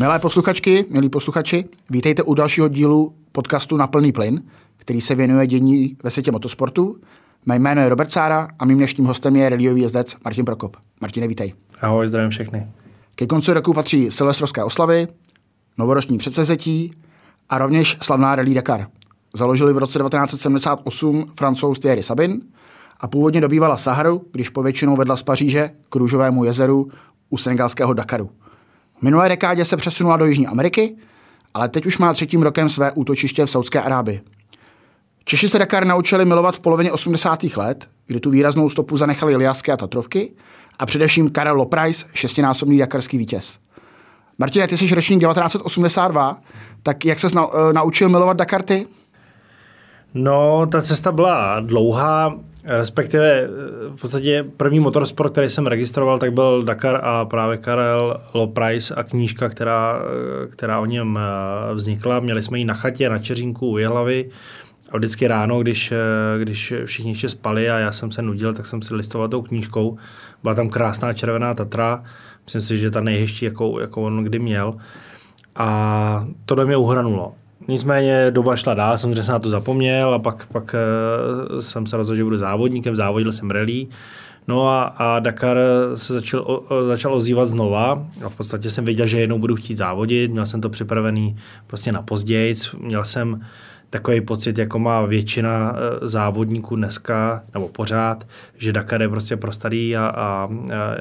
Milé posluchačky, milí posluchači, vítejte u dalšího dílu podcastu Na plný plyn, který se věnuje dění ve světě motosportu. Mé jméno je Robert Sára a mým dnešním hostem je rallyový jezdec Martin Prokop. Martine, vítej. Ahoj, zdravím všechny. Ke konci roku patří silvestrovské oslavy, novoroční předsezetí a rovněž slavná Rally Dakar. Založili v roce 1978 francouz Thierry Sabin a původně dobývala Saharu, když povětšinou vedla z Paříže k Růžovému jezeru u senegalského Dakaru. Minulé dekádě se přesunula do Jižní Ameriky, ale teď už má třetím rokem své útočiště v Saudské Arábii. Češi se Dakar naučili milovat v polovině 80. let, kdy tu výraznou stopu zanechali Liasky a Tatrovky a především Karel Loprice, šestinásobný dakarský vítěz. Martine, ty jsi ročník 1982, tak jak ses naučil milovat Dakarty? No, ta cesta byla dlouhá. Respektive eh, v podstatě první motorsport, který jsem registroval, tak byl Dakar a právě Karel Loprice a knížka, která, eh, která o něm eh, vznikla. Měli jsme ji na chatě, na Čeřínku u Jihlavy. A vždycky ráno, když, když všichni ještě spali a já jsem se nudil, tak jsem si listoval tou knížkou. Byla tam krásná červená Tatra, myslím si, že ta nejhezčí, jakou, jakou on kdy měl. A to do mě uhranulo. Nicméně doba šla dál, samozřejmě jsem na to zapomněl a pak, pak uh, jsem se rozhodl, že budu závodníkem, závodil jsem rally. No a, a Dakar se začal, o, začal ozývat znova a v podstatě jsem věděl, že jednou budu chtít závodit, měl jsem to připravený prostě na později, měl jsem takový pocit, jako má většina eh, závodníků dneska, nebo pořád, že Dakar je prostě pro starý a, a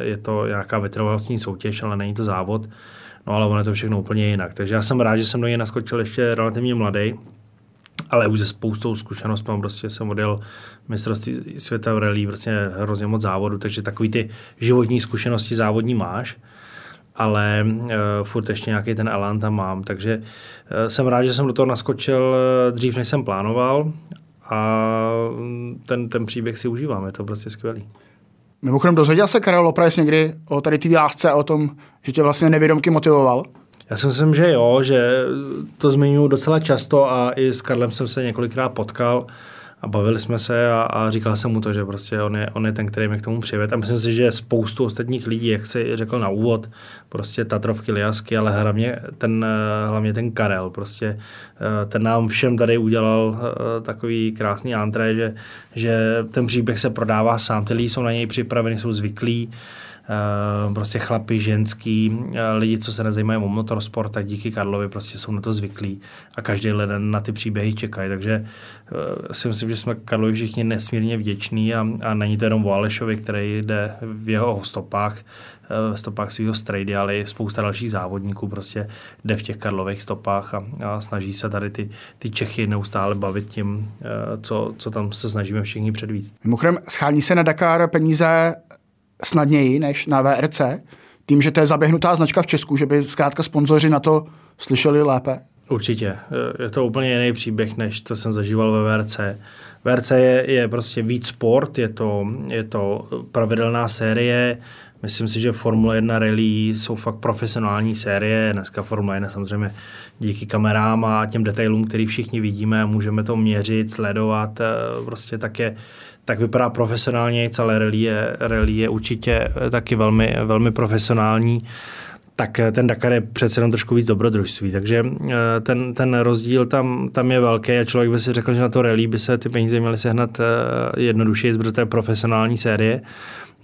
je to nějaká vytrvalostní soutěž, ale není to závod. No ale ono je to všechno úplně jinak. Takže já jsem rád, že jsem do něj naskočil ještě relativně mladý, ale už se spoustou zkušeností prostě jsem odjel mistrovství světa v rally, prostě hrozně moc závodu, takže takový ty životní zkušenosti závodní máš, ale uh, furt ještě nějaký ten elan tam mám, takže uh, jsem rád, že jsem do toho naskočil uh, dřív, než jsem plánoval a ten, ten příběh si užívám, je to prostě skvělý. Mimochodem, dozvěděl se Karel Lopres někdy o tady té lásce a o tom, že tě vlastně nevědomky motivoval? Já si myslím, že jo, že to zmiňuji docela často a i s Karlem jsem se několikrát potkal a bavili jsme se a, a říkal jsem mu to, že prostě on je, on je ten, který mě k tomu přived. A myslím si, že spoustu ostatních lidí, jak si řekl na úvod, prostě Tatrovky, Liasky, ale hlavně ten, hlavně ten Karel, prostě eh, ten nám všem tady udělal eh, takový krásný antré, že, že ten příběh se prodává sám, ty lidi jsou na něj připraveni, jsou zvyklí, Eh, prostě chlapi, ženský, eh, lidi, co se nezajímají o motorsport, tak díky Karlovi prostě jsou na to zvyklí a každý den na ty příběhy čekají. Takže uh, si myslím, že jsme Karlovi všichni nesmírně vděční a, a není to jenom o Alešovi, který jde v jeho stopách, v stopách svého strejdy, ale i spousta dalších závodníků prostě jde v těch Karlových stopách a, a snaží se tady ty, ty Čechy neustále bavit tím, co, co tam se snažíme všichni předvíct. Mimochodem, schání se na Dakar peníze snadněji než na VRC, tím, že to je zaběhnutá značka v Česku, že by zkrátka sponzoři na to slyšeli lépe? Určitě. Je to úplně jiný příběh, než co jsem zažíval ve VRC. VRC je, je prostě víc sport, je to, je to pravidelná série, Myslím si, že Formule 1 rally jsou fakt profesionální série. Dneska Formule 1 samozřejmě díky kamerám a těm detailům, který všichni vidíme, můžeme to měřit, sledovat. Prostě tak je, tak vypadá profesionálně, celé rally je, rally je určitě taky velmi, velmi profesionální tak ten Dakar je přece jenom trošku víc dobrodružství. Takže eh, ten, ten rozdíl tam, tam je velký a člověk by si řekl, že na to rally by se ty peníze měly sehnat eh, jednodušeji, protože to je profesionální série,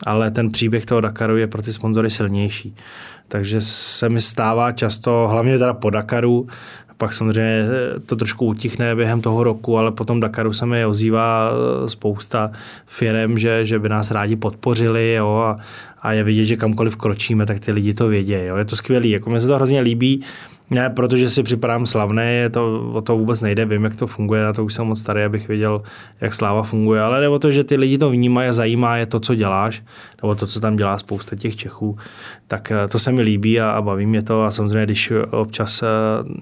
ale ten příběh toho Dakaru je pro ty sponzory silnější. Takže se mi stává často, hlavně teda po Dakaru, pak samozřejmě to trošku utichne během toho roku, ale potom Dakaru se mi ozývá eh, spousta firm, že, že by nás rádi podpořili jo, a, a je vidět, že kamkoliv kročíme, tak ty lidi to vědí. Jo. Je to skvělé. Jako mně se to hrozně líbí, Ne, protože si připadám slavný, to, o to vůbec nejde, vím, jak to funguje, na to už jsem moc starý, abych věděl, jak sláva funguje, ale jde o to, že ty lidi to vnímají a zajímá je to, co děláš, nebo to, co tam dělá spousta těch Čechů, tak eh, to se mi líbí a, a baví mě to a samozřejmě, když občas eh,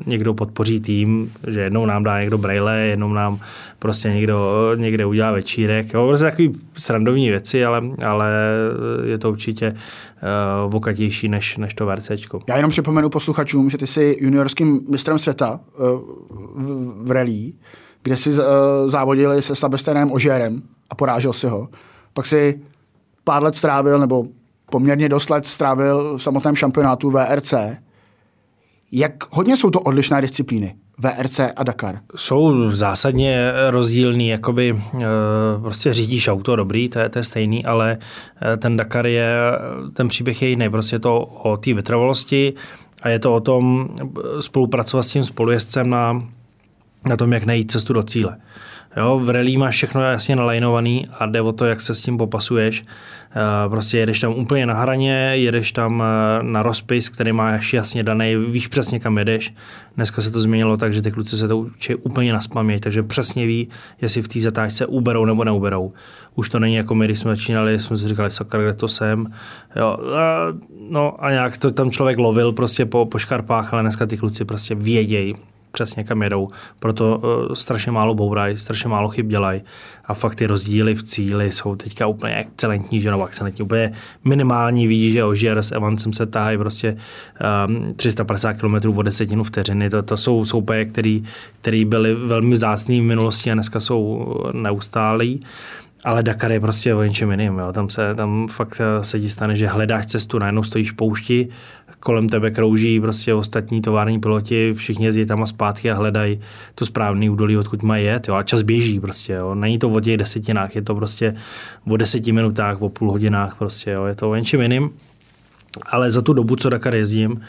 někdo podpoří tým, že jednou nám dá někdo braille, jednou nám prostě někdo někde udělá večírek, jo, prostě takový srandovní věci, ale, ale je to určitě uh, vokatější než, než to VRCčko. Já jenom připomenu posluchačům, že ty jsi juniorským mistrem světa uh, v, v rally, kde si uh, závodili se Sebastianem Ožérem a porážel si ho. Pak si pár let strávil, nebo poměrně dost let strávil v samotném šampionátu VRC. Jak hodně jsou to odlišné disciplíny? VRC a Dakar? Jsou zásadně rozdílný, jakoby prostě řídíš auto, dobrý, to je, to je stejný, ale ten Dakar je, ten příběh je jiný, prostě je to o té vytrvalosti a je to o tom spolupracovat s tím spolujezdcem na, na tom, jak najít cestu do cíle. Jo, v rally máš všechno jasně nalajnovaný a jde o to, jak se s tím popasuješ. Eh, prostě jedeš tam úplně na hraně, jedeš tam eh, na rozpis, který máš jasně daný, víš přesně kam jedeš. Dneska se to změnilo tak, že ty kluci se to učí úplně na spaměť, takže přesně ví, jestli v té zatáčce uberou nebo neuberou. Už to není jako my, když jsme začínali, jsme si říkali, sakra, kde to jsem. Jo, a, no a nějak to tam člověk lovil prostě po, po škarpách, ale dneska ty kluci prostě vědějí, přesně kam jedou. Proto uh, strašně málo bourají, strašně málo chyb dělají. A fakt ty rozdíly v cíli jsou teďka úplně excelentní, že no, excelentní, úplně minimální. Vidíš, že Ožier s Evancem se tahají prostě um, 350 km o desetinu vteřiny. To, to jsou soupeje, který, který byly velmi zácný v minulosti a dneska jsou neustálí. Ale Dakar je prostě o něčem jiným. Jo. Tam se tam fakt eh, se ti stane, že hledáš cestu, najednou stojíš v poušti, kolem tebe krouží prostě ostatní tovární piloti, všichni jezdí tam a zpátky a hledají to správný údolí, odkud mají jet. Jo. A čas běží prostě. Jo. Není to o těch desetinách, je to prostě o deseti minutách, o půl hodinách prostě. Jo. Je to o něčem jiným. Ale za tu dobu, co Dakar jezdím,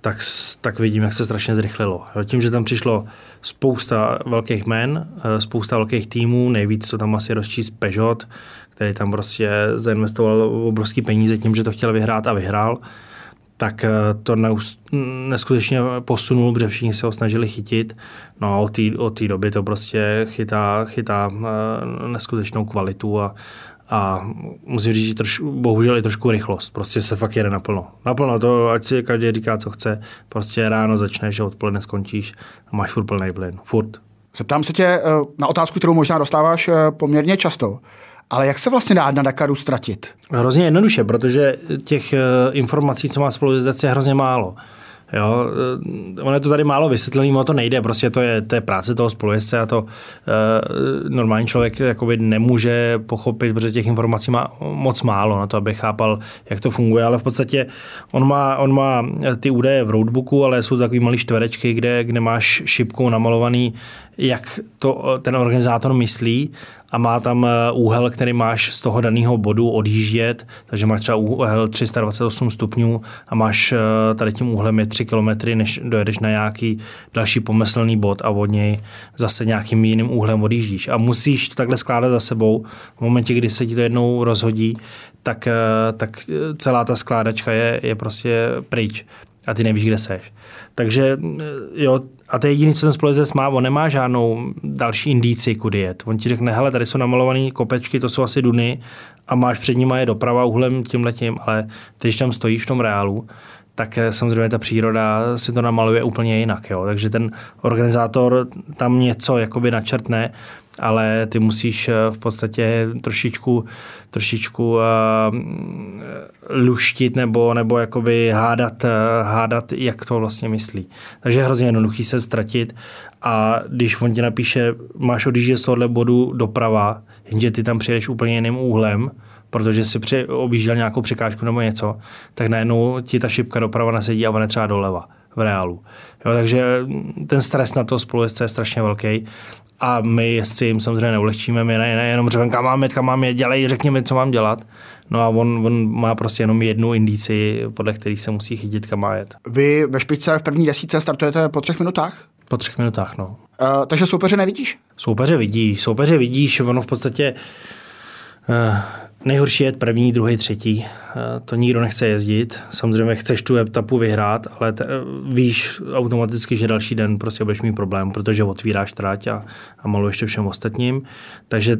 tak, tak vidím, jak se strašně zrychlilo. Tím, že tam přišlo spousta velkých men, eh, spousta velkých týmů, nejvíc to tam asi rozčíst Peugeot, který tam prostě zainvestoval obrovský peníze tím, že to chtěl vyhrát a vyhrál, tak eh, to neskutečně posunul, protože všichni se ho snažili chytit. No a od té doby to prostě chytá, chytá eh, neskutečnou kvalitu a, a musím říct, že troš, bohužel i trošku rychlost. Prostě se fakt jede naplno. Naplno to, ať si každý říká, co chce. Prostě ráno začneš a odpoledne skončíš a máš furt plný plyn. Furt. Zeptám se tě eh, na otázku, kterou možná dostáváš poměrně často. Ale jak se vlastně dá na Dakaru ztratit? Hrozně jednoduše, protože těch eh, informací, co má spolujezdec, je hrozně málo. Jo, eh, ono je to tady málo vysvětlený, o to nejde, prostě to je, to je práce toho spolujezdce a to e, normální člověk jakoby nemůže pochopit, protože těch informací má moc málo na to, aby chápal, jak to funguje, ale v podstatě on má, on má ty údaje v roadbooku, ale jsou takový malý čtverečky, kde, kde máš šipkou namalovaný, jak to ten organizátor myslí a má tam eh, úhel, který máš z toho daného bodu odjíždět, takže máš třeba úhel 328 stupňů a máš eh, tady tím úhlem je 3 km, než dojedeš na nějaký další pomyslný bod a od něj zase nějakým jiným úhlem odjíždíš. A musíš to takhle skládat za sebou. V momentě, kdy se ti to jednou rozhodí, tak, eh, tak celá ta skládačka je, je prostě pryč a ty nevíš, kde seš. Takže jo, a to je jediné, co ten společnost má, on nemá žádnou další indici, kudy jet. On ti řekne, hele, tady jsou namalované kopečky, to jsou asi duny a máš před nimi je doprava úhlem tím letím, ale ty, když tam stojíš v tom reálu, tak samozřejmě ta příroda si to namaluje úplně jinak. Jo. Takže ten organizátor tam něco jakoby načrtne, ale ty musíš eh, v podstatě trošičku, trošičku uh, luštit nebo, nebo jakoby hádat, uh, hádat, jak to vlastně myslí. Takže je hrozně jednoduchý se ztratit a když on ti napíše, máš odjíždět z tohohle bodu doprava, jenže ty tam přijedeš úplně jiným úhlem, protože si při, objížděl nějakou překážku nebo něco, tak najednou ti ta šipka doprava nasedí a ona třeba doleva v reálu. Jo, takže ten stres na to spolujezdce je strašně velký a my jezdci jim samozřejmě neulehčíme, my ne, ne, jenom řekneme, kam mám jet, kam mám jet, dělej, řekni mi, co mám dělat. No a on, on má prostě jenom jednu indici, podle kterých se musí chytit, kam má jet. Vy ve špičce v první desíce startujete po třech minutách? Po třech minutách, no. Uh, takže soupeře nevidíš? Soupeře vidíš, soupeře vidíš, ono v podstatě uh, Nejhorší je první, druhý, třetí. Eh, to nikdo nechce jezdit. Samozřejmě chceš tu etapu vyhrát, ale te, víš automaticky, že další den prostě budeš mít problém, protože otvíráš trať a, a maluješ to všem ostatním. Takže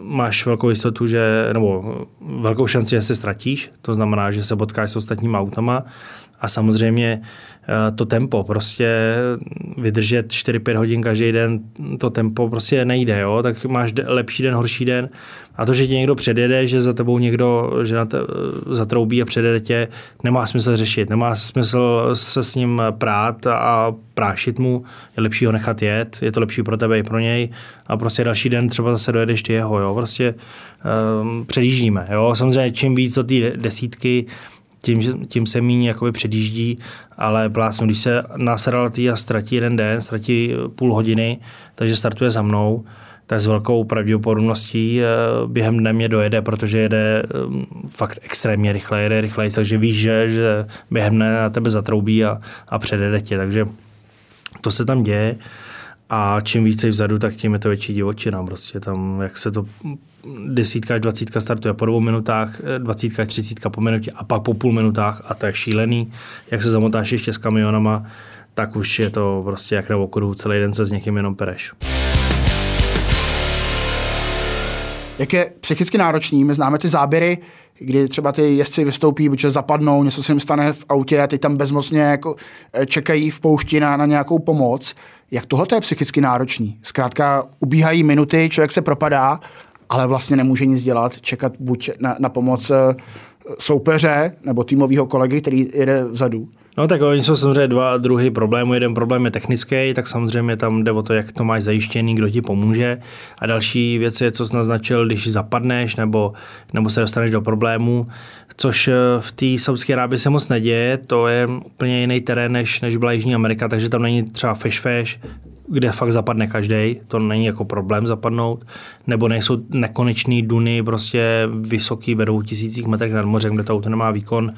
máš velkou jistotu, že, nebo velkou šanci, že se ztratíš. To znamená, že se potkáš s ostatními autama a samozřejmě Eh, to tempo, prostě vydržet 4-5 hodin každý den, to tempo prostě nejde, jo? tak máš lepší den, horší den a to, že tě někdo předjede, že za tebou někdo že na te, zatroubí a předjede tě, nemá smysl řešit, nemá smysl se s ním prát a prášit mu, je lepší ho nechat jet, je to lepší pro tebe i pro něj a prostě další den třeba zase dojedeš ty jeho, jo? prostě um, předjíždíme. Jo? Samozřejmě čím víc do té desítky, tím, tím se méně jakoby předjíždí, ale plásnu, když se nasedal tý a ztratí jeden den, ztratí půl hodiny, takže startuje za mnou, tak s velkou pravděpodobností eh, během dne mě dojede, protože jede eh, fakt extrémně rychle, jede rychleji, takže víš, že, že během dne na tebe zatroubí a, a předjede tě, takže to se tam děje. A čím více vzadu, tak tím je to větší divočina. Prostě tam, jak se to desítka až dvacítka startuje po dvou minutách, dvacítka až třicítka po minutě a pak po půl minutách a to je šílený. Jak se zamotáš ještě s kamionama, tak už je to prostě jak na okruhu, celý den se s někým jenom pereš. Jak je psychicky náročný, my známe ty záběry, kdy třeba ty jezdci vystoupí, buď zapadnou, něco se jim stane v autě a ty tam bezmocně jako eh, čekají v poušti na, na nějakou pomoc. Jak tohle je psychicky náročný? Zkrátka ubíhají minuty, člověk se propadá, ale vlastně nemůže nic dělat, čekat buď na, na pomoc eh, soupeře nebo týmového kolegy, který jede vzadu. No tak oni jsou samozřejmě dva druhy problémů. Jeden problém je technický, tak samozřejmě tam jde o to, jak to máš zajištěný, kdo ti pomůže. A další věc je, co jsi naznačil, když zapadneš nebo, nebo se dostaneš do problému, což eh, v té Saudské Arábii se moc neděje. To je úplně jiný terén, než, než byla Jižní Amerika, takže tam není třeba feš feš, kde fakt zapadne každý, to není jako problém zapadnout, nebo nejsou nekonečný duny, prostě vysoký, vedou tisících metrech nad mořem, kde to auto nemá výkon,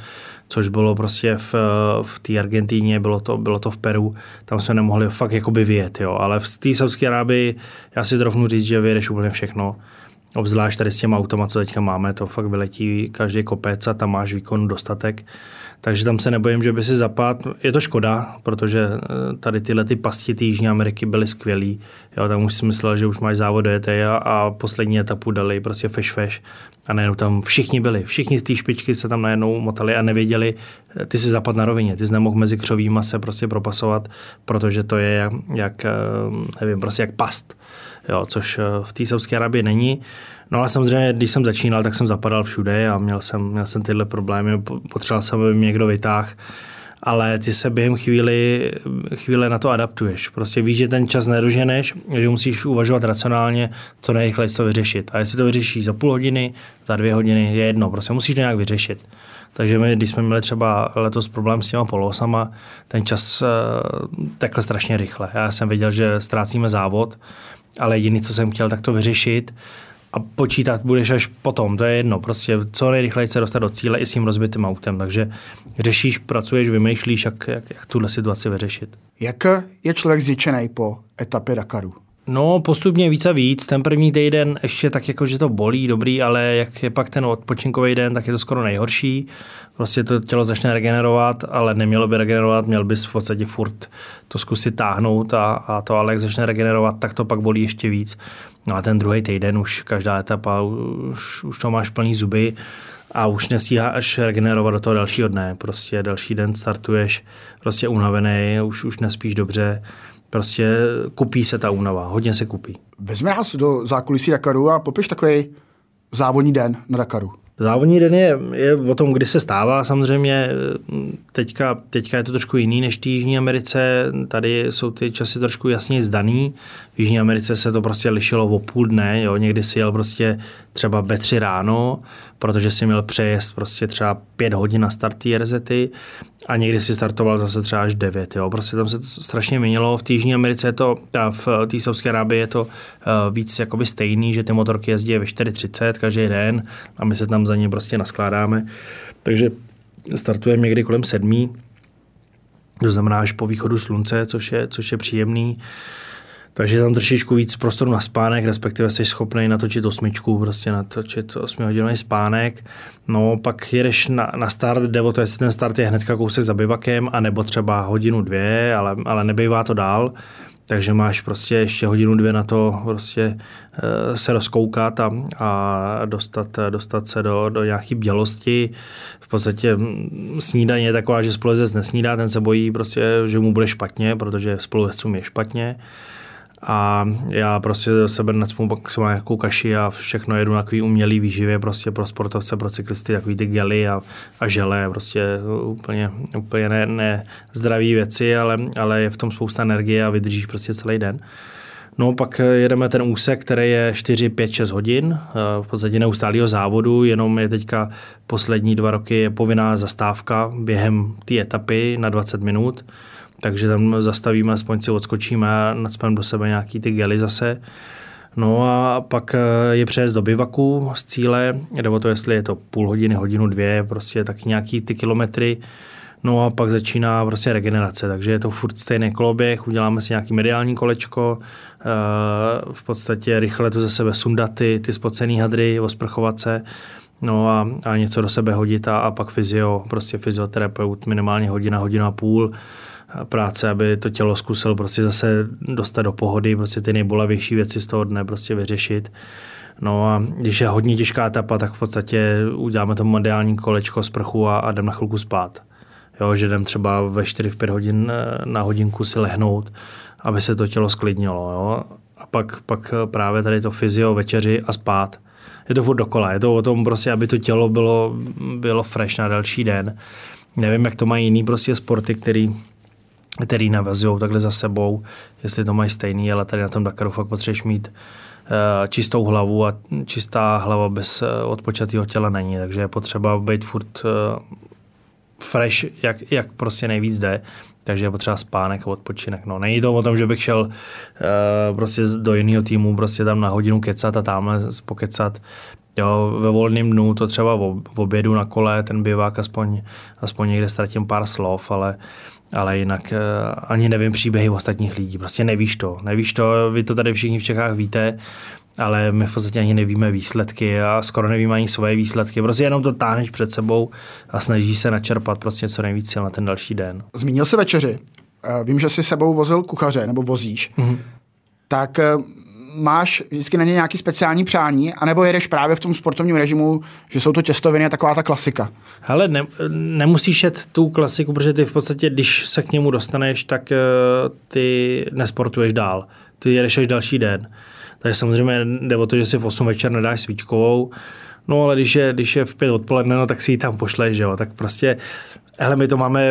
což bylo prostě v, v té Argentíně, bylo to, bylo to v Peru, tam jsme nemohli fakt jakoby vyjet, jo. ale v té Saudské Arábii já si trofnu říct, že vyjedeš úplně všechno. Obzvlášť tady s těma automa, co teďka máme, to fakt vyletí každý kopec a tam máš výkon dostatek. Takže tam se nebojím, že by si zapad. Je to škoda, protože eh, tady tyhle ty pasti té Jižní Ameriky byly skvělý. Jo, tam už si myslel, že už máš závod DT a, a poslední etapu dali prostě feš feš. A najednou tam všichni byli. Všichni z té špičky se tam najednou motali a nevěděli, eh, ty si zapad na rovině, ty jsi nemohl mezi křovýma se prostě propasovat, protože to je jak, jak eh, nevím, prostě jak past. Jo, což v té Saudské Arabii není. No ale samozřejmě, když jsem začínal, tak jsem zapadal všude a měl jsem, měl jsem tyhle problémy, potřeboval jsem, aby mě někdo vytáhl ale ty se během chvíli, chvíle na to adaptuješ. Prostě víš, že ten čas nedoženeš, že musíš uvažovat racionálně, co nejrychleji to vyřešit. A jestli to vyřešíš za půl hodiny, za dvě hodiny, je jedno, prostě musíš to nějak vyřešit. Takže my, když jsme měli třeba letos problém s těma polosama, ten čas uh, tekl strašně rychle. Já jsem věděl, že ztrácíme závod, ale jediný, co jsem chtěl, tak to vyřešit a počítat budeš až potom, to je jedno, prostě co nejrychleji se dostat do cíle i s tím rozbitým autem, takže řešíš, pracuješ, vymýšlíš, jak, jak, jak tuhle situaci vyřešit. Jak je člověk zničený po etapě Dakaru? No, postupně víc a víc. Ten první týden ještě tak jako, že to bolí, dobrý, ale jak je pak ten odpočinkový den, tak je to skoro nejhorší. Prostě to tělo začne regenerovat, ale nemělo by regenerovat, měl bys v podstatě furt to zkusit táhnout a, a to ale jak začne regenerovat, tak to pak bolí ještě víc. No a ten druhý týden už každá etapa, už, už to máš plný zuby a už nestíháš regenerovat do toho dalšího dne. Prostě další den startuješ prostě unavený, už, už nespíš dobře prostě kupí se ta únava, hodně se kupí. Vezme nás do zákulisí Dakaru a popiš takový závodní den na Dakaru. Závodní den je, je o tom, kdy se stává. Samozřejmě teďka, teďka je to trošku jiný než v Jižní Americe. Tady jsou ty časy trošku jasně zdaný. V Jižní Americe se to prostě lišilo o půl dne. Jo. Někdy si jel prostě třeba ve tři ráno, protože si měl přejezd prostě třeba pět hodin na start té rezety a někdy si startoval zase třeba až devět. Jo. Prostě tam se to strašně měnilo. V té Jižní Americe je to, teda v té Saudské Arábii je to uh, víc jakoby stejný, že ty motorky jezdí ve 4.30 každý den a my se tam za ně prostě naskládáme. Takže startujeme někdy kolem sedmí, to znamená až po východu slunce, což je, což je příjemný. Takže tam trošičku víc prostoru na spánek, respektive jsi schopný natočit osmičku, prostě natočit 8 hodinový spánek. No, pak jedeš na, na start, jde o to, jestli ten start je hnedka kousek za bivakem, anebo třeba hodinu, dvě, ale, ale nebývá to dál. Takže máš prostě ještě hodinu, dvě na to prostě eh, se rozkoukat a, a dostat, dostat se do, do nějaké bělosti. V podstatě hm, snídaně je taková, že spoluzec nesnídá, ten se bojí prostě, že mu bude špatně, protože spoluzecům je špatně a já prostě do sebe se mám nějakou kaši a všechno jedu na takový umělý výživě prostě pro sportovce, pro cyklisty, takový ty gely a, a žele, prostě úplně, úplně ne, ne zdraví věci, ale, ale je v tom spousta energie a vydržíš prostě celý den. No pak jedeme ten úsek, který je 4, 5, 6 hodin, v podstatě neustálého závodu, jenom je teďka poslední dva roky je povinná zastávka během té etapy na 20 minut takže tam zastavíme, aspoň si odskočíme a nadspeme do sebe nějaký ty gely zase. No a pak eh, je přejezd do bivaku z cíle, jde o to, jestli je to půl hodiny, hodinu, dvě, prostě taky nějaký ty kilometry. No a pak začíná prostě regenerace, takže je to furt stejný koloběh, uděláme si nějaký mediální kolečko, eh, v podstatě rychle to ze sebe sundat ty, ty spocený hadry, osprchovat se, no a, a něco do sebe hodit a, a pak fyzio, prostě fyzioterapeut minimálně hodina, hodina a půl, práce, aby to tělo zkusil prostě zase dostat do pohody, prostě ty nejbolavější věci z toho dne prostě vyřešit. No a když je hodně těžká etapa, tak v podstatě uděláme to mediální kolečko z prchu a, a jdem na chvilku spát. Jo, že jdem třeba ve 4-5 hodin eh, na hodinku si lehnout, aby se to tělo sklidnilo. Jo? A pak, pak právě tady to fyzio, večeři a spát. Je to furt dokola. Je to o tom prostě, aby to tělo bylo, bylo fresh na další den. Nevím, jak to mají jiný prostě sporty, který který navazují takhle za sebou, jestli to mají stejný, ale tady na tom Dakaru fakt potřebuješ mít uh, čistou hlavu a čistá hlava bez uh, odpočatého těla není, takže je potřeba být furt uh, fresh, jak, jak prostě nejvíc jde, takže je potřeba spánek a odpočinek. No, není to o tom, že bych šel uh, prostě do jiného týmu, prostě tam na hodinu kecat a tamhle pokecat. Jo, ve volném dnu to třeba v obědu na kole, ten bivák aspoň, aspoň někde ztratím pár slov, ale ale jinak uh, ani nevím příběhy ostatních lidí. Prostě nevíš to. Nevíš to, vy to tady všichni v Čechách víte, ale my v podstatě ani nevíme výsledky a skoro nevíme ani svoje výsledky. Prostě jenom to táhneš před sebou a snažíš se načerpat prostě co nejvíc sil na ten další den. Zmínil se večeři. Eh, vím, že jsi sebou vozil kuchaře, nebo vozíš. Mm-hmm. Tak eh, máš vždycky na ně nějaký speciální přání, anebo jedeš právě v tom sportovním režimu, že jsou to těstoviny a taková ta klasika? Hele, ne, nemusíš jet tu klasiku, protože ty v podstatě, když se k němu dostaneš, tak uh, ty nesportuješ dál. Ty jedeš až další den. Takže samozřejmě jde o to, že si v 8 večer nedáš svíčkovou, No ale když je, když je v pět odpoledne, no, tak si ji tam pošleš, že jo. Tak prostě Hele, my to máme,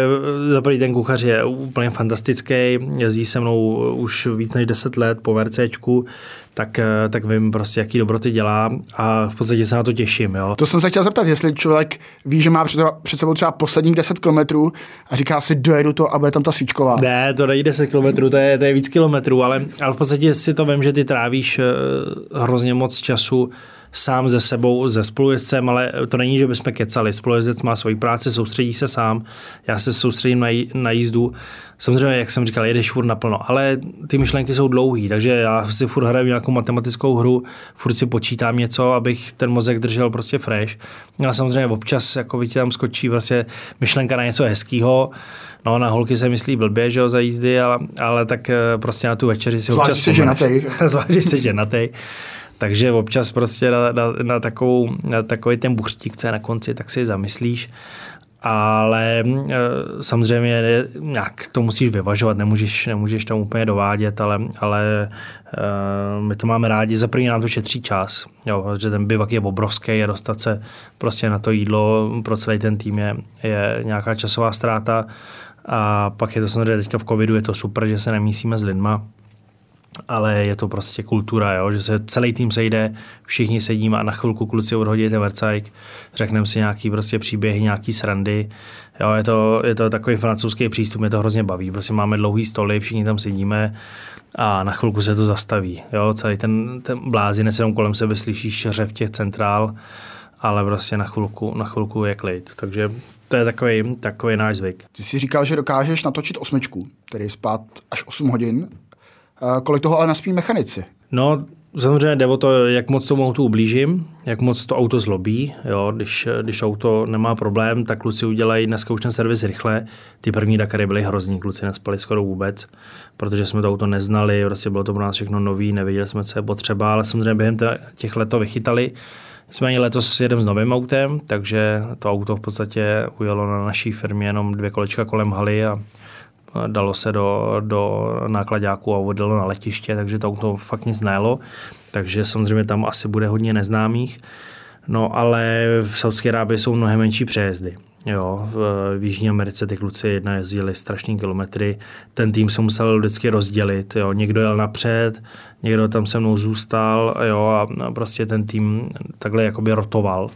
za první ten kuchař je úplně fantastický, jezdí se mnou už víc než 10 let po VRCčku, tak, tak vím prostě, jaký dobroty dělá a v podstatě se na to těším. Jo. To jsem se chtěl zeptat, jestli člověk ví, že má před, před sebou třeba posledních 10 kilometrů a říká si, dojedu to a bude tam ta svíčková. Ne, to není 10 kilometrů, to je, to je víc kilometrů, ale, ale v podstatě si to vím, že ty trávíš eh, hrozně moc času sám ze sebou, ze spolujezdcem, ale to není, že bychom kecali. Spolujezdec má svoji práci, soustředí se sám, já se soustředím na, na jízdu. Samozřejmě, jak jsem říkal, jedeš furt naplno, ale ty myšlenky jsou dlouhé, takže já si furt hraju nějakou matematickou hru, furt si počítám něco, abych ten mozek držel prostě fresh. A samozřejmě občas jako ti tam skočí vlastně myšlenka na něco hezkého, No, na holky se myslí blbě, že jo, za jízdy, ale, ale tak eh, prostě na tu večeři si Zvlášť občas si ženatej. Zvlášť si ženatej. Takže občas prostě na, na, na, takovou, na takový ten buchtík, na konci, tak si zamyslíš. Ale e, samozřejmě nějak to musíš vyvažovat, nemůžeš, nemůžeš tam úplně dovádět, ale, ale e, my to máme rádi. Za první nám to šetří čas, jo, že ten bivak je obrovský a dostat se prostě na to jídlo pro celý ten tým je, je nějaká časová ztráta. A pak je to samozřejmě teďka v covidu, je to super, že se nemísíme s lidma, ale je to prostě kultura, jo? že se celý tým sejde, všichni sedíme a na chvilku kluci odhodí ten vercajk, řekneme si nějaký prostě příběhy, nějaký srandy. Jo, je, to, je to takový francouzský přístup, mě to hrozně baví. Prostě máme dlouhý stoly, všichni tam sedíme a na chvilku se to zastaví. Jo? Celý ten, ten blázinec jenom kolem sebe slyšíš v těch centrál, ale prostě na chvilku, na chvilku je klid. Takže to je takový, takový náš zvyk. Ty jsi říkal, že dokážeš natočit osmičku, tedy spát až 8 hodin Kolik toho ale naspí mechanici? No, Samozřejmě jde o to, jak moc tomu autu ublížím, jak moc to auto zlobí. Jo, když, když auto nemá problém, tak kluci udělají dneska už ten servis rychle. Ty první Dakary byly hrozný, kluci nespali skoro vůbec, protože jsme to auto neznali, prostě bylo to pro nás všechno nový, nevěděli jsme, co je potřeba, ale samozřejmě během těch let to vychytali. Nicméně letos jedem s novým autem, takže to auto v podstatě ujelo na naší firmě jenom dvě kolečka kolem haly a dalo se do, do nákladáku a odjelo na letiště, takže to auto fakt nic nejelo, takže samozřejmě tam asi bude hodně neznámých. No ale v Saudské Arábii jsou mnohem menší přejezdy. Jo, v, v Jižní Americe ty kluci jedna jezdili strašný kilometry, ten tým se musel vždycky rozdělit, jo. někdo jel napřed, někdo tam se mnou zůstal jo, a prostě ten tým takhle jakoby rotoval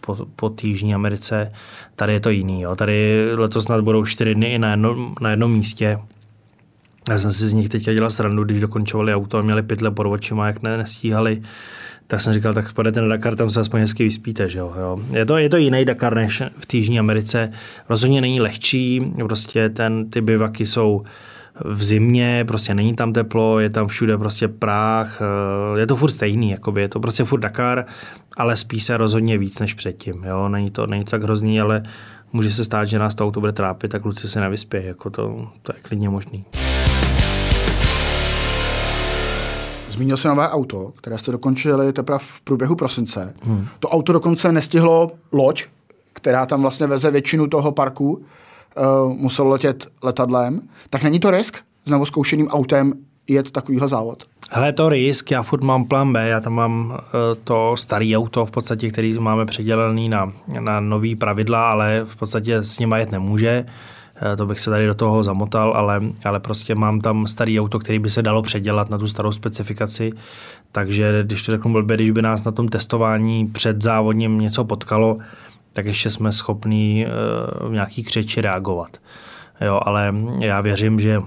po, po Jižní Americe. Tady je to jiný. Jo. Tady letos snad budou čtyři dny i na, jedno, na jednom místě. Já jsem si z nich teď dělal srandu, když dokončovali auto a měli pytle pod očima, jak ne, nestíhali tak jsem říkal, tak pojďte na Dakar, tam se aspoň hezky vyspíte. Že jo? Je, to, je to jiný Dakar než v Jižní Americe. Rozhodně není lehčí, prostě ten, ty bivaky jsou v zimě, prostě není tam teplo, je tam všude prostě práh, eh, je to furt stejný, jakoby, je to prostě furt Dakar, ale spí se rozhodně víc než předtím, jo, není to, není to tak hrozný, ale může se stát, že nás to auto bude trápit a kluci se nevyspějí, jako to, to je klidně možný. Zmínil se nové auto, které jste dokončili teprve v průběhu prosince. Hmm. To auto dokonce nestihlo loď, která tam vlastně veze většinu toho parku, uh, muselo letět letadlem. Tak není to risk s zkoušeným autem jet takovýhle závod? Hele, to risk, já furt mám plán B, já tam mám uh, to staré auto v podstatě, který máme předělený na, na nový pravidla, ale v podstatě s ním jet nemůže. Uh, to bych se tady do toho zamotal, ale, ale prostě mám tam starý auto, který by se dalo předělat na tu starou specifikaci. Takže když to řeknu blbě, když by nás na tom testování před závodním něco potkalo, tak ještě jsme schopní uh, v nějaký křeči reagovat. Jo, ale já věřím, že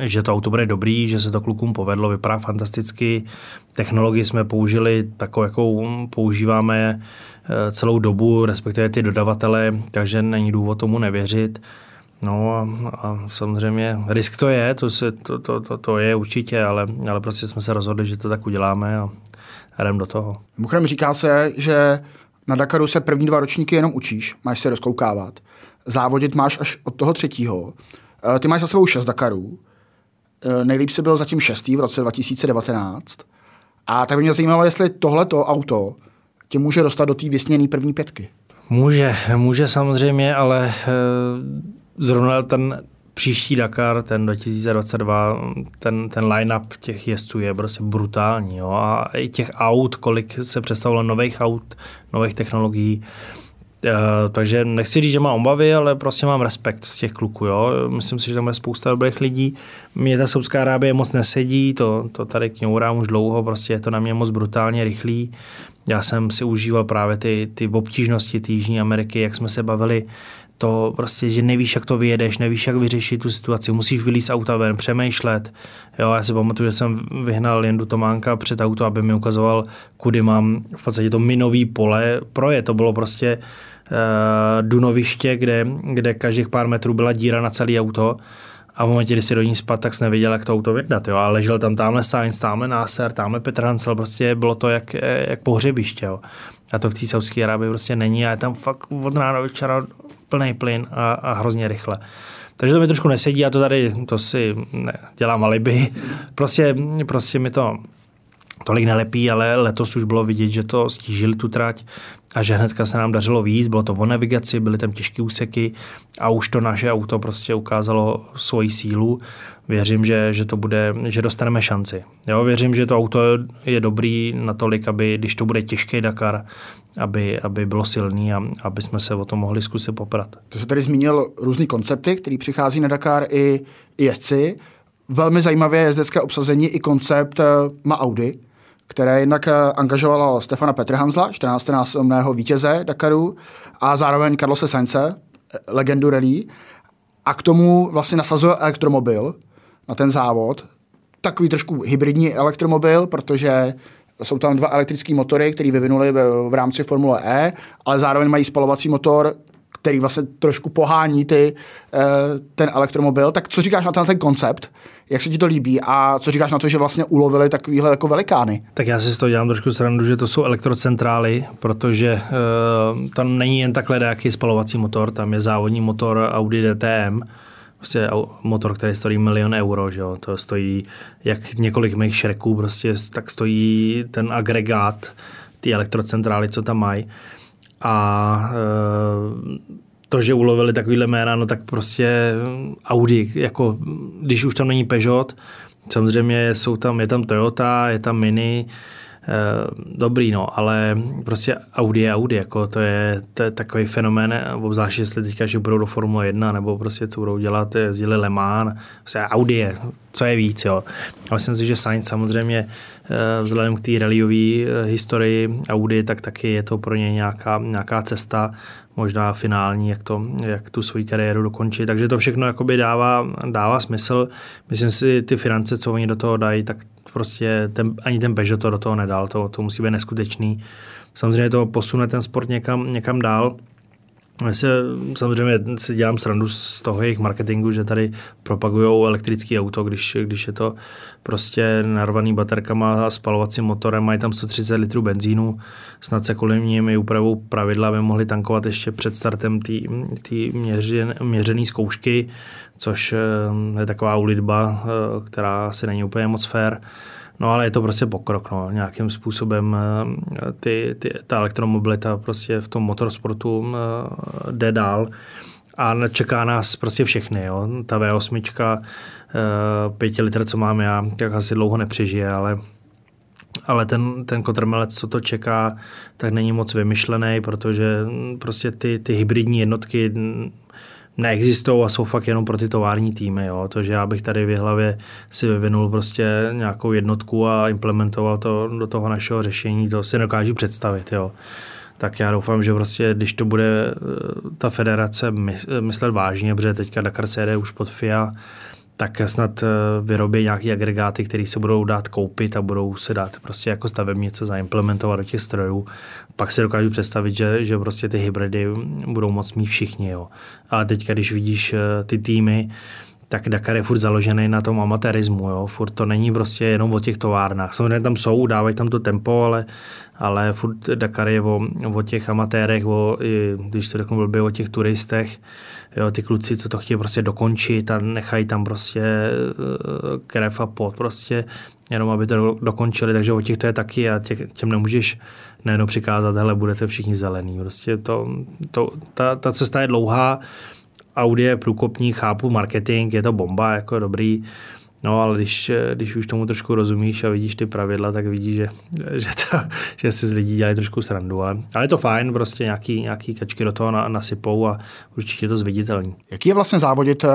že to auto bude dobrý, že se to klukům povedlo, vypadá fantasticky. Technologii jsme použili takovou, jakou používáme eh, celou dobu, respektive ty dodavatele, takže není důvod tomu nevěřit. No a, a samozřejmě risk to je, to, se, to, to, to, to je určitě, ale, ale prostě jsme se rozhodli, že to tak uděláme a jdem do toho. Mimochodem říká se, že na Dakaru se první dva ročníky jenom učíš, máš se rozkoukávat. Závodit máš až od toho třetího. Eh, ty máš za sebou šest Dakarů. Eh, nejlíp se byl zatím šestý v roce 2019. A tak by mě zajímalo, jestli tohleto auto tě může dostat do té vysněné první pětky. Může, může samozřejmě, ale e, zrovna ten příští Dakar, ten 2022, ten, ten line-up těch jezdců je prostě brutální. Jo? A i těch aut, kolik se představilo nových aut, nových technologií, Uh, takže nechci říct, že mám obavy, ale prostě mám respekt z těch kluků. Jo. Myslím si, že tam je spousta dobrých lidí. Mě ta Saudská Arábie moc nesedí, to, to tady kňourám už dlouho, prostě je to na mě moc brutálně rychlý. Já jsem si užíval právě ty, ty obtížnosti té Jižní Ameriky, jak jsme se bavili, to prostě, že nevíš, jak to vyjedeš, nevíš, jak vyřešit tu situaci, musíš vylít auta ven, přemýšlet. Jo, já si pamatuju, že jsem vyhnal Jendu Tománka před auto, aby mi ukazoval, kudy mám v podstatě to minový pole proje. To bylo prostě uh, dunoviště, kde, kde každých pár metrů byla díra na celé auto a v momentě, kdy si do ní spad, tak jsi nevěděl, jak to auto vydat. Jo? A ležel tam tamhle Sainz, tamhle Nasser, tamhle Petr Hansel, prostě bylo to jak, jak pohřebiště. Jo? A to v té Saudské Arábii prostě není a je tam fakt od rána do večera plný plyn a, a hrozně rychle. Takže to mi trošku nesedí a to tady, to si ne, dělám alibi. Prostě, prostě mi to tolik nelepí, ale letos už bylo vidět, že to stížili tu trať a že hnedka se nám dařilo víc, bylo to o navigaci, byly tam těžké úseky a už to naše auto prostě ukázalo svoji sílu. Věřím, že, že to bude, že dostaneme šanci. Jo, věřím, že to auto je dobrý natolik, aby když to bude těžký Dakar, aby, aby bylo silný a aby jsme se o tom mohli zkusit poprat. To se tady zmínil různý koncepty, který přichází na Dakar i, i jezdci. Velmi zajímavé jezdecké obsazení i koncept eh, má Audi, které jednak eh, angažovalo Stefana Petrhanzla, 14. násobného vítěze Dakaru, a zároveň Carlose Sainze, eh, legendu rally. A k tomu vlastně nasazuje elektromobil na ten závod. Takový trošku hybridní elektromobil, protože jsou tam dva elektrické motory, které vyvinuli v, v rámci Formule E, ale zároveň mají spalovací motor, který vlastně trošku pohání ty, eh, ten elektromobil. Tak co říkáš na ten, ten koncept? Jak se ti to líbí a co říkáš na to, že vlastně ulovili takovýhle jako velikány? Tak já si z toho dělám trošku srandu, že to jsou elektrocentrály, protože uh, tam není jen takhle nějaký spalovací motor, tam je závodní motor Audi DTM, prostě motor, který stojí milion euro, že jo? to stojí jak několik mých šreků, prostě tak stojí ten agregát, ty elektrocentrály, co tam mají. A e, to, že ulovili takovýhle jména, no tak prostě Audi, jako když už tam není Peugeot, samozřejmě jsou tam, je tam Toyota, je tam Mini, dobrý, no, ale prostě Audi je Audi, jako to je, to je takový fenomén, obzvlášť jestli teďka, že budou do Formule 1, nebo prostě co budou dělat, jezdili Le Mans, prostě Audi je, co je víc, jo. A myslím si, že Sainz samozřejmě eh, vzhledem k té rallyové eh, historii Audi, tak taky je to pro ně nějaká, nějaká cesta, možná finální, jak, to, jak tu svoji kariéru dokončit. Takže to všechno dává, dává smysl. Myslím si, ty finance, co oni do toho dají, tak prostě ten, ani ten Peugeot to do toho nedal, to, to musí být neskutečný. Samozřejmě to posune ten sport někam, někam dál, já se, samozřejmě si dělám srandu z toho jejich marketingu, že tady propagují elektrický auto, když, když je to prostě narvaný baterkama a spalovacím motorem, mají tam 130 litrů benzínu, snad se kolem nimi upravou pravidla, aby mohli tankovat ještě před startem měřen, měřené zkoušky, což eh, je taková ulitba, eh, která si není úplně moc fair. No ale je to prostě pokrok, no. nějakým způsobem eh, ty, ty, ta elektromobilita prostě v tom motorsportu jde dál a čeká nás prostě všechny. Jo. Ta V8, 5 eh, litr, co mám já, tak asi dlouho nepřežije, ale ale ten, ten kotrmelec, co to čeká, tak není moc vymyšlený, protože prostě ty, ty hybridní jednotky neexistují a jsou fakt jenom pro ty tovární týmy. Jo. To, že já bych tady v hlavě si vyvinul prostě nějakou jednotku a implementoval to do toho našeho řešení, to si nedokážu představit. Jo. Tak já doufám, že prostě, když to bude eh, ta federace myslet vážně, protože teďka Dakar se jede už pod FIA, tak snad eh, vyrobí nějaké agregáty, které se budou dát koupit a budou se dát prostě jako stavebnice zaimplementovat do těch strojů. Pak se dokážu představit, že, že prostě ty hybridy budou moc mít všichni. Jo. Ale teď, když vidíš eh, ty týmy, tak Dakar je furt založený na tom amatérismu. Jo. Furt to není prostě jenom o těch továrnách. Samozřejmě tam jsou, dávají tam to tempo, ale, ale furt Dakar je o, o těch amatérech, o, když to řeknu blbě, o těch turistech. Jo, ty kluci, co to chtějí prostě dokončit a nechají tam prostě eh, krev a pot prostě, jenom aby to dokončili, takže o těch to je taky a tě, těm nemůžeš nejenom přikázat, hele, budete všichni zelený. Prostě to, to, ta, ta cesta je dlouhá, Audi je průkopní, chápu marketing, je to bomba, jako dobrý, No, ale když, když už tomu trošku rozumíš a vidíš ty pravidla, tak vidíš, že, že, to, že si z lidí dělají trošku srandu. Ale, ale je to fajn, prostě nějaký, nějaký kačky do toho na, nasypou a určitě to zviditelný. Jaký je vlastně závodit uh,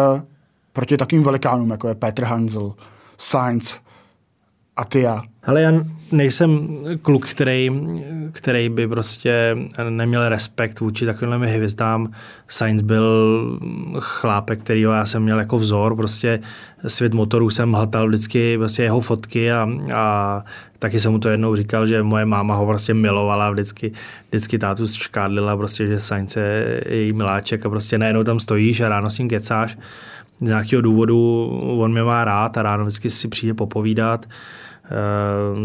proti takovým velikánům, jako je Petr Hansel, Sainz, a ty já? Ale já nejsem kluk, který, který by prostě neměl respekt vůči takovým hvězdám. Sainz byl chlápek, který já jsem měl jako vzor. Prostě svět motorů jsem hltal vždycky prostě jeho fotky a, a taky jsem mu to jednou říkal, že moje máma ho prostě milovala vždycky, vždycky tátu škádlila prostě, že Sainz je její miláček a prostě najednou tam stojíš a ráno s ním kecáš z nějakého důvodu on mě má rád a ráno vždycky si přijde popovídat. Uh,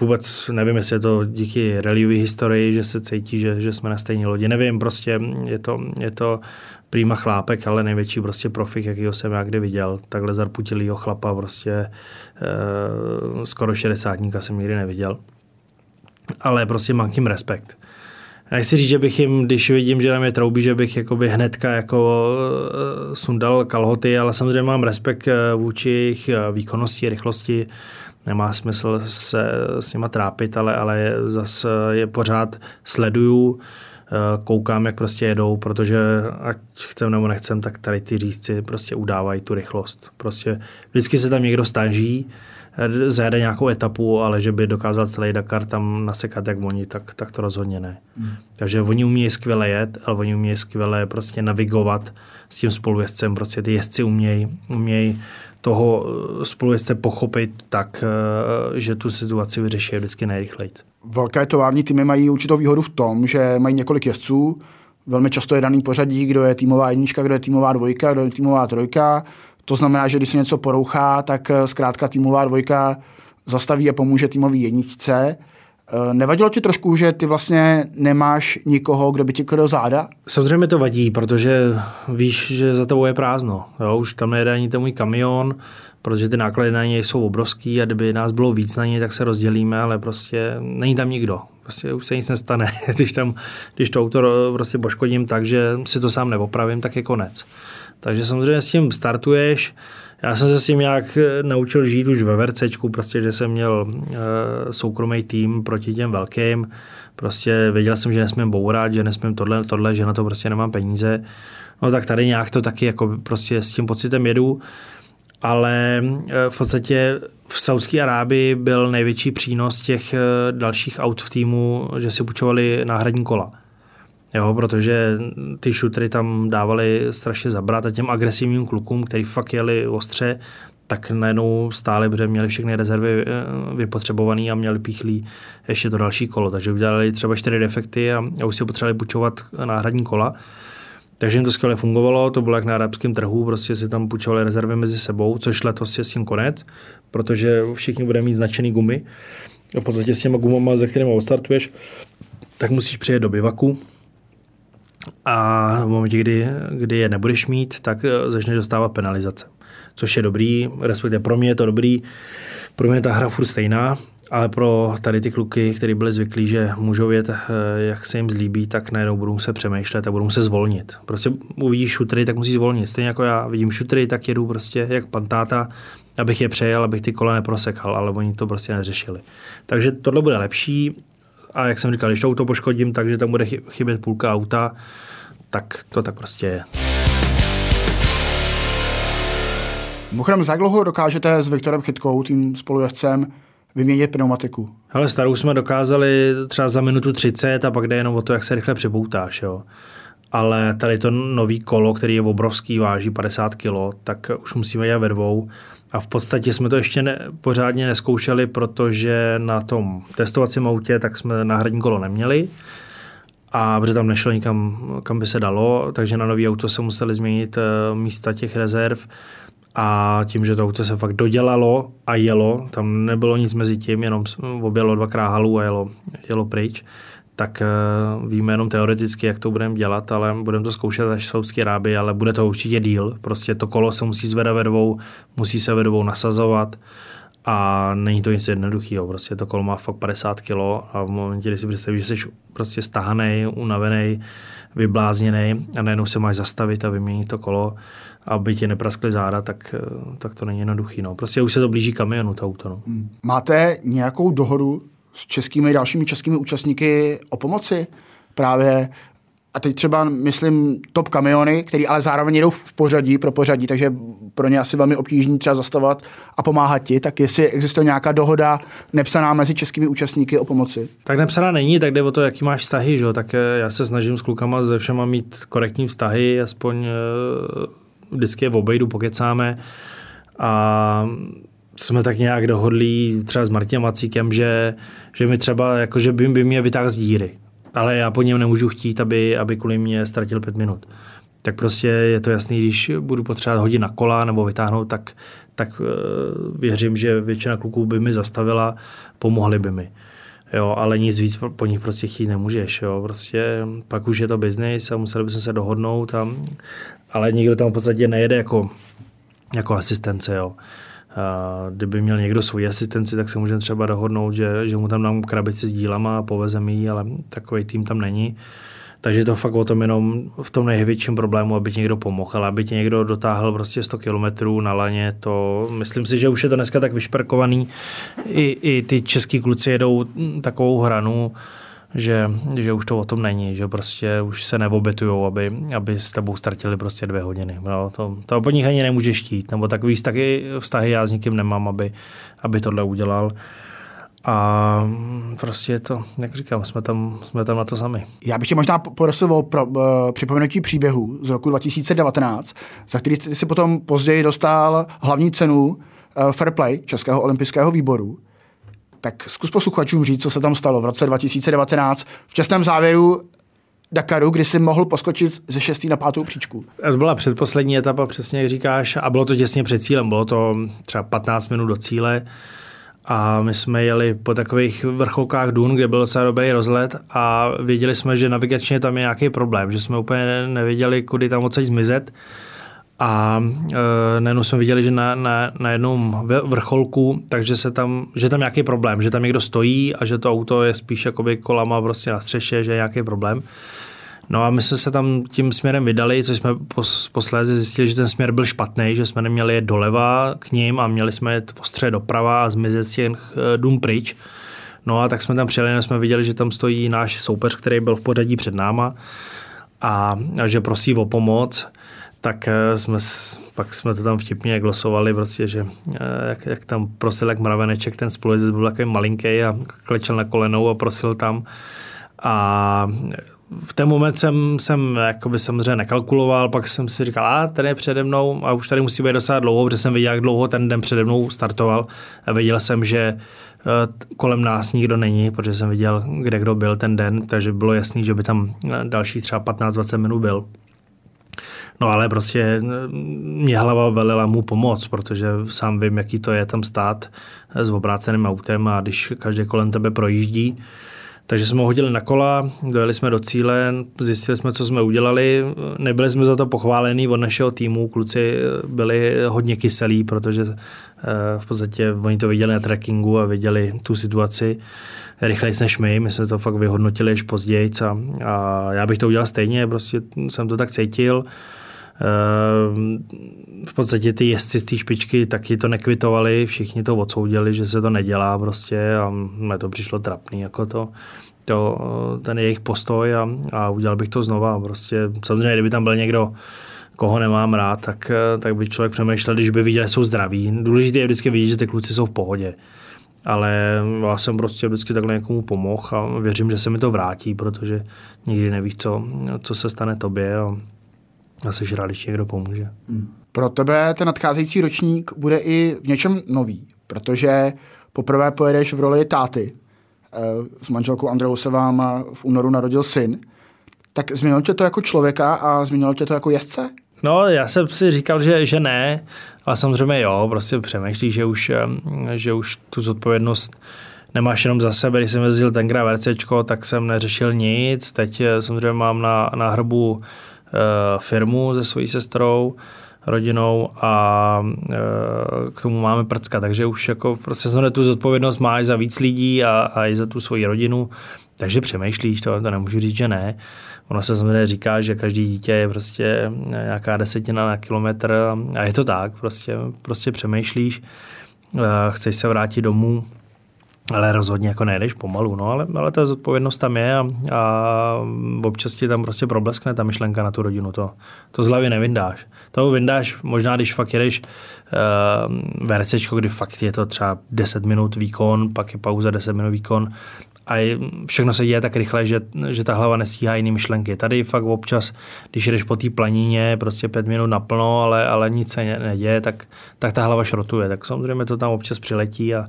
vůbec nevím, jestli je to díky rallyové historii, že se cítí, že, že jsme na stejné lodi. Nevím, prostě je to, je to prýma chlápek, ale největší prostě profik, jakýho jsem já kdy viděl. Takhle zarputilýho chlapa prostě uh, skoro šedesátníka jsem nikdy neviděl. Ale prostě mám tím respekt. Nechci říct, že bych jim, když vidím, že nám je troubí, že bych jakoby hnedka jako eh, sundal kalhoty, ale samozřejmě mám respekt vůči jejich výkonnosti, rychlosti, nemá smysl se s nima trápit, ale, ale zase je pořád sleduju, eh, koukám, jak prostě jedou, protože ať chcem nebo nechcem, tak tady ty řízci prostě udávají tu rychlost. Prostě vždycky se tam někdo staží, eh, zajede nějakou etapu, ale že by dokázal celý Dakar tam nasekat jak oni, tak, tak to rozhodně ne. Hmm. Takže oni umějí skvěle jet, ale oni umějí skvěle prostě navigovat s tím spolujezdcem. Prostě ty jezdci umějí, umějí toho eh, spolujezdce pochopit tak, eh, že tu situaci vyřeší vždycky nejrychleji. Velké tovární týmy mají určitou výhodu v tom, že mají několik jezdců, velmi často je daný pořadí, kdo je týmová jednička, kdo je týmová dvojka, kdo je týmová trojka. To znamená, že když se něco porouchá, tak eh, zkrátka týmová dvojka zastaví a pomůže týmový jedničce. Eh, nevadilo ti trošku, že ty vlastně nemáš nikoho, kdo by ti kryl záda? Samozřejmě to vadí, protože víš, že za tebou je prázdno. Jo? Už tam nejde ani ten můj kamion, protože ty náklady na něj jsou obrovský a kdyby nás bylo víc na něj, tak se rozdělíme, ale prostě není tam nikdo. Prostě už se nic nestane. když, tam, když to auto prostě poškodím tak, že si to sám neopravím, tak je konec. Takže samozřejmě s tím startuješ. Já jsem se s tím nějak naučil žít už ve VRCčku, prostě, že jsem měl uh, soukromý tým proti těm velkým. Prostě věděl jsem, že nesmím bourat, že nesmím tohle, tohle, že na to prostě nemám peníze. No tak tady nějak to taky jako prostě s tím pocitem jedu ale eh, v podstatě v Saudské Arábii byl největší přínos těch eh, dalších aut v týmu, že si půjčovali náhradní kola. Jo, protože ty šutry tam dávali strašně zabrat a těm agresivním klukům, který fakt jeli ostře, tak najednou stále, protože měli všechny rezervy eh, vypotřebované a měli píchlí ještě to další kolo. Takže udělali třeba čtyři defekty a, a už si potřebovali půjčovat náhradní kola. Takže jim to skvěle fungovalo, to bylo jak na arabském trhu, prostě si tam půjčovali rezervy mezi sebou, což letos je s tím konec, protože všichni budeme mít značený gumy. A v podstatě s těma gumama, ze kterými odstartuješ, tak musíš přijet do bivaku, a v momentě, kdy, kdy je nebudeš mít, tak eh, začneš dostávat penalizace. Což je dobrý, respektive pro mě je to dobrý. Pro mě je ta hra furt stejná, ale pro tady ty kluky, kteří byli zvyklí, že můžou jet, eh, jak se jim zlíbí, tak najednou budou se přemýšlet a budou se zvolnit. Prostě uvidíš šutry, tak musí zvolnit. Stejně jako já vidím šutry, tak jedu prostě jak pantáta, abych je přejel, abych ty kola neprosekal, ale oni to prostě neřešili. Takže tohle bude lepší a jak jsem říkal, když to auto poškodím, takže tam bude chybět půlka auta, tak to tak prostě je. Mimochodem, za jak dlouho dokážete s Viktorem Chytkou, tím spolujezdcem, vyměnit pneumatiku? Hele, starou jsme dokázali třeba za minutu 30 a pak jde jenom o to, jak se rychle připoutáš. Jo. Ale tady to nový kolo, který je obrovský, váží 50 kg, tak už musíme jít ve dvou. A v podstatě jsme to ještě ne, pořádně neskoušeli, protože na tom testovacím autě tak jsme náhradní kolo neměli a protože tam nešlo nikam, kam by se dalo, takže na nový auto se museli změnit eh, místa těch rezerv. A tím, že to auto se fakt dodělalo a jelo, tam nebylo nic mezi tím, jenom objelo dvakrát halu a jelo, jelo pryč, tak uh, víme jenom teoreticky, jak to budeme dělat, ale budeme to zkoušet až v Saudské Arábii, ale bude to určitě díl. Prostě to kolo se musí zvedat vedvou, musí se vedvou nasazovat a není to nic jednoduchého. Prostě to kolo má fakt 50 kg a v momentě, kdy si představíš, že jsi prostě stahaný, unavený, vyblázněný a najednou se máš zastavit a vyměnit to kolo, aby ti nepraskly záda, tak, tak to není jednoduchý. No. Prostě už se to blíží kamionu, to auto. No. Hmm. Máte nějakou dohodu s českými dalšími českými účastníky o pomoci? Právě a teď třeba myslím top kamiony, který ale zároveň jdou v pořadí, pro pořadí, takže pro ně asi velmi obtížný třeba zastavovat a pomáhat ti, tak jestli existuje nějaká dohoda nepsaná mezi českými účastníky o pomoci? Tak nepsaná není, tak jde o to, jaký máš vztahy, že? tak eh, já se snažím s klukama ze všema mít korektní vztahy, aspoň eh, vždycky je v obejdu pokecáme a jsme tak nějak dohodlí třeba s Martinem Macíkem, že, že mi třeba, jako, že by, by mě vytáhl z díry ale já po něm nemůžu chtít, aby, aby kvůli mě ztratil pět minut. Tak prostě je to jasný, když budu potřebovat hodit na kola nebo vytáhnout, tak, tak uh, věřím, že většina kluků by mi zastavila, pomohli by mi. Jo, ale nic víc po nich prostě chtít nemůžeš. Jo. Prostě pak už je to biznis a museli bychom se dohodnout, a, ale nikdo tam v podstatě nejede jako, jako asistence. Jo. Kdyby měl někdo svoji asistenci, tak se můžeme třeba dohodnout, že, že mu tam dám krabici s dílama a povezeme ji, ale takový tým tam není. Takže to fakt o tom jenom v tom největším problému, aby ti někdo pomohl, ale aby ti někdo dotáhl prostě 100 kilometrů na laně, to myslím si, že už je to dneska tak vyšperkovaný. I, i ty český kluci jedou takovou hranu, že, že už to o tom není, že prostě už se neobětujou, aby, aby s tebou ztratili prostě dvě hodiny. No, to, to po nich ani nemůžeš štít, nebo takový vztahy, vztahy já s nikým nemám, aby, aby tohle udělal. A prostě je to, jak říkám, jsme tam, jsme tam na to sami. Já bych tě možná prosil o pro, uh, připomenutí příběhu z roku 2019, za který jsi si potom později dostal hlavní cenu uh, Fair Play Českého olympijského výboru. Tak zkus posluchačům říct, co se tam stalo v roce 2019. V čestném závěru Dakaru, kdy si mohl poskočit ze šestý na pátou příčku. To byla předposlední etapa, přesně jak říkáš, a bylo to těsně před cílem, bylo to třeba 15 minut do cíle a my jsme jeli po takových vrcholkách Dun, kde byl docela dobrý rozlet a věděli jsme, že navigačně tam je nějaký problém, že jsme úplně nevěděli, kudy tam odsaď zmizet. A e, najednou jsme viděli, že na, na, na jednom vrcholku, takže se tam, že tam nějaký problém, že tam někdo stojí a že to auto je spíš jakoby kolama prostě na střeše, že je nějaký problém. No a my jsme se tam tím směrem vydali, což jsme posléze zjistili, že ten směr byl špatný, že jsme neměli jet doleva k ním a měli jsme jet ostře doprava a zmizet jen eh, dům pryč. No a tak jsme tam přijeli jsme viděli, že tam stojí náš soupeř, který byl v pořadí před náma a, a že prosí o pomoc tak eh, jsme, pak jsme to tam vtipně glosovali, prostě, že eh, jak, jak tam prosil jak mraveneček, ten spolujezdec byl takový malinký a klečel na kolenou a prosil tam. A v ten moment jsem, jsem jakoby samozřejmě nekalkuloval, pak jsem si říkal, a ten je přede mnou a už tady musí být docela dlouho, protože jsem viděl, jak dlouho ten den přede mnou startoval a viděl jsem, že eh, kolem nás nikdo není, protože jsem viděl, kde kdo byl ten den, takže bylo jasný, že by tam další třeba 15-20 minut byl. No ale prostě mě hlava velila mu pomoc, protože sám vím, jaký to je tam stát s obráceným autem a když každý kolem tebe projíždí. Takže jsme ho hodili na kola, dojeli jsme do cíle, zjistili jsme, co jsme udělali. Nebyli jsme za to pochválení od našeho týmu, kluci byli hodně kyselí, protože eh, v podstatě oni to viděli na trackingu a viděli tu situaci rychleji než my. My jsme to fakt vyhodnotili až později a, a já bych to udělal stejně, prostě jsem to tak cítil. Ehm, v podstatě ty jezdci z té špičky taky to nekvitovali, všichni to odsoudili, že se to nedělá prostě a mě to přišlo trapný jako to, to ten jejich postoj a, a udělal bych to znova. Prostě samozřejmě, kdyby tam byl někdo, koho nemám rád, tak, tak by člověk přemýšlel, když by viděl, že jsou zdraví. Důležité je vždycky vidět, že ty kluci jsou v pohodě. Ale já jsem prostě vždycky takhle někomu pomohl a věřím, že se mi to vrátí, protože nikdy nevíš, co, co se stane tobě. A a rád, když někdo pomůže. Hmm. Pro tebe ten nadcházející ročník bude i v něčem nový, protože poprvé pojedeš v roli táty. Eh, s manželkou Andreou se vám v únoru narodil syn. Tak změnilo tě to jako člověka a změnilo tě to jako jezdce? No, já jsem si říkal, že, že ne, ale samozřejmě jo, prostě přemýšlíš, že už, že už tu zodpovědnost nemáš jenom za sebe. Když jsem jezdil tenkrát VRCčko, tak jsem neřešil nic. Teď eh, samozřejmě mám na, na hrbu firmu se svojí sestrou, rodinou a e, k tomu máme prcka, takže už jako prostě samozřejmě tu zodpovědnost máš za víc lidí a, a i za tu svoji rodinu, takže přemýšlíš, to, to nemůžu říct, že ne. Ono se samozřejmě říká, že každý dítě je prostě nějaká desetina na kilometr a je to tak, prostě, prostě přemýšlíš, e, chceš se vrátit domů, ale rozhodně jako nejdeš pomalu, no, ale, ale ta zodpovědnost tam je a, a občas ti tam prostě probleskne ta myšlenka na tu rodinu, to, to z hlavy nevyndáš. To vyndáš možná, když fakt jedeš uh, VRCčko, kdy fakt je to třeba 10 minut výkon, pak je pauza 10 minut výkon a je, všechno se děje tak rychle, že, že ta hlava nestíhá jiné myšlenky. Tady fakt občas, když jdeš po té planině, prostě pět minut naplno, ale, ale nic se neděje, tak, tak ta hlava šrotuje. Tak samozřejmě to tam občas přiletí a,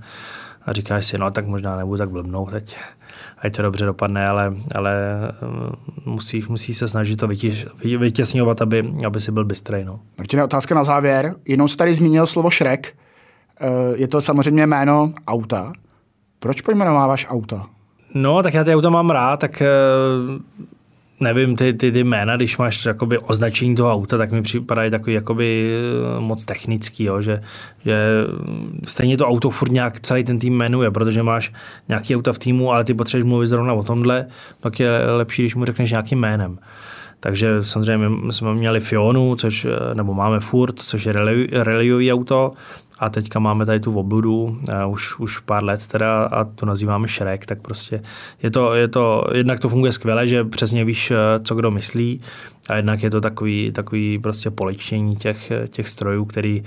a říkáš si, no tak možná nebudu tak blbnout teď, ať to dobře dopadne, ale, ale musíš, musí se snažit to vytěž, vytěsňovat, aby, aby si byl bystrej. No. Martine, otázka na závěr. Jednou se tady zmínil slovo Shrek. Eh, je to samozřejmě jméno auta. Proč pojmenováváš auta? No, tak já ty auta mám rád, tak eh, nevím, ty, ty, ty jména, když máš jakoby označení toho auta, tak mi připadají takový jakoby eh, moc technický, jo, že, že stejně to auto furt nějak celý ten tým jmenuje, protože máš nějaký auta v týmu, ale ty potřebuješ mluvit zrovna o tomhle, tak je lepší, když mu řekneš nějakým jménem. Takže samozřejmě my jsme měli Fionu, což, eh, nebo máme furt, což je reliový auto, a teďka máme tady tu obludu uh, už, už pár let teda a to nazýváme Shrek, tak prostě je to, je to, jednak to funguje skvěle, že přesně víš, uh, co kdo myslí a jednak je to takový, takový prostě poličení těch, těch strojů, který,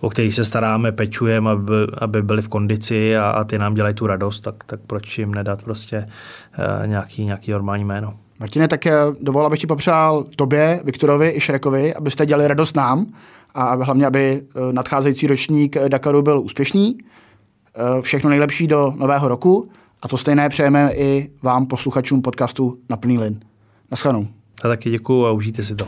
o který se staráme, pečujeme, aby, aby byli v kondici a, a ty nám dělají tu radost, tak, tak proč jim nedat prostě uh, nějaký, nějaký normální jméno. Martine, tak dovol, abych ti popřál tobě, Viktorovi i Šrekovi, abyste dělali radost nám a hlavně, aby eh, nadcházející ročník Dakaru byl úspěšný. Eh, všechno nejlepší do nového roku a to stejné přejeme i vám, posluchačům podcastu Na plný lin. Naschledanou. Já taky děkuju a užijte si to.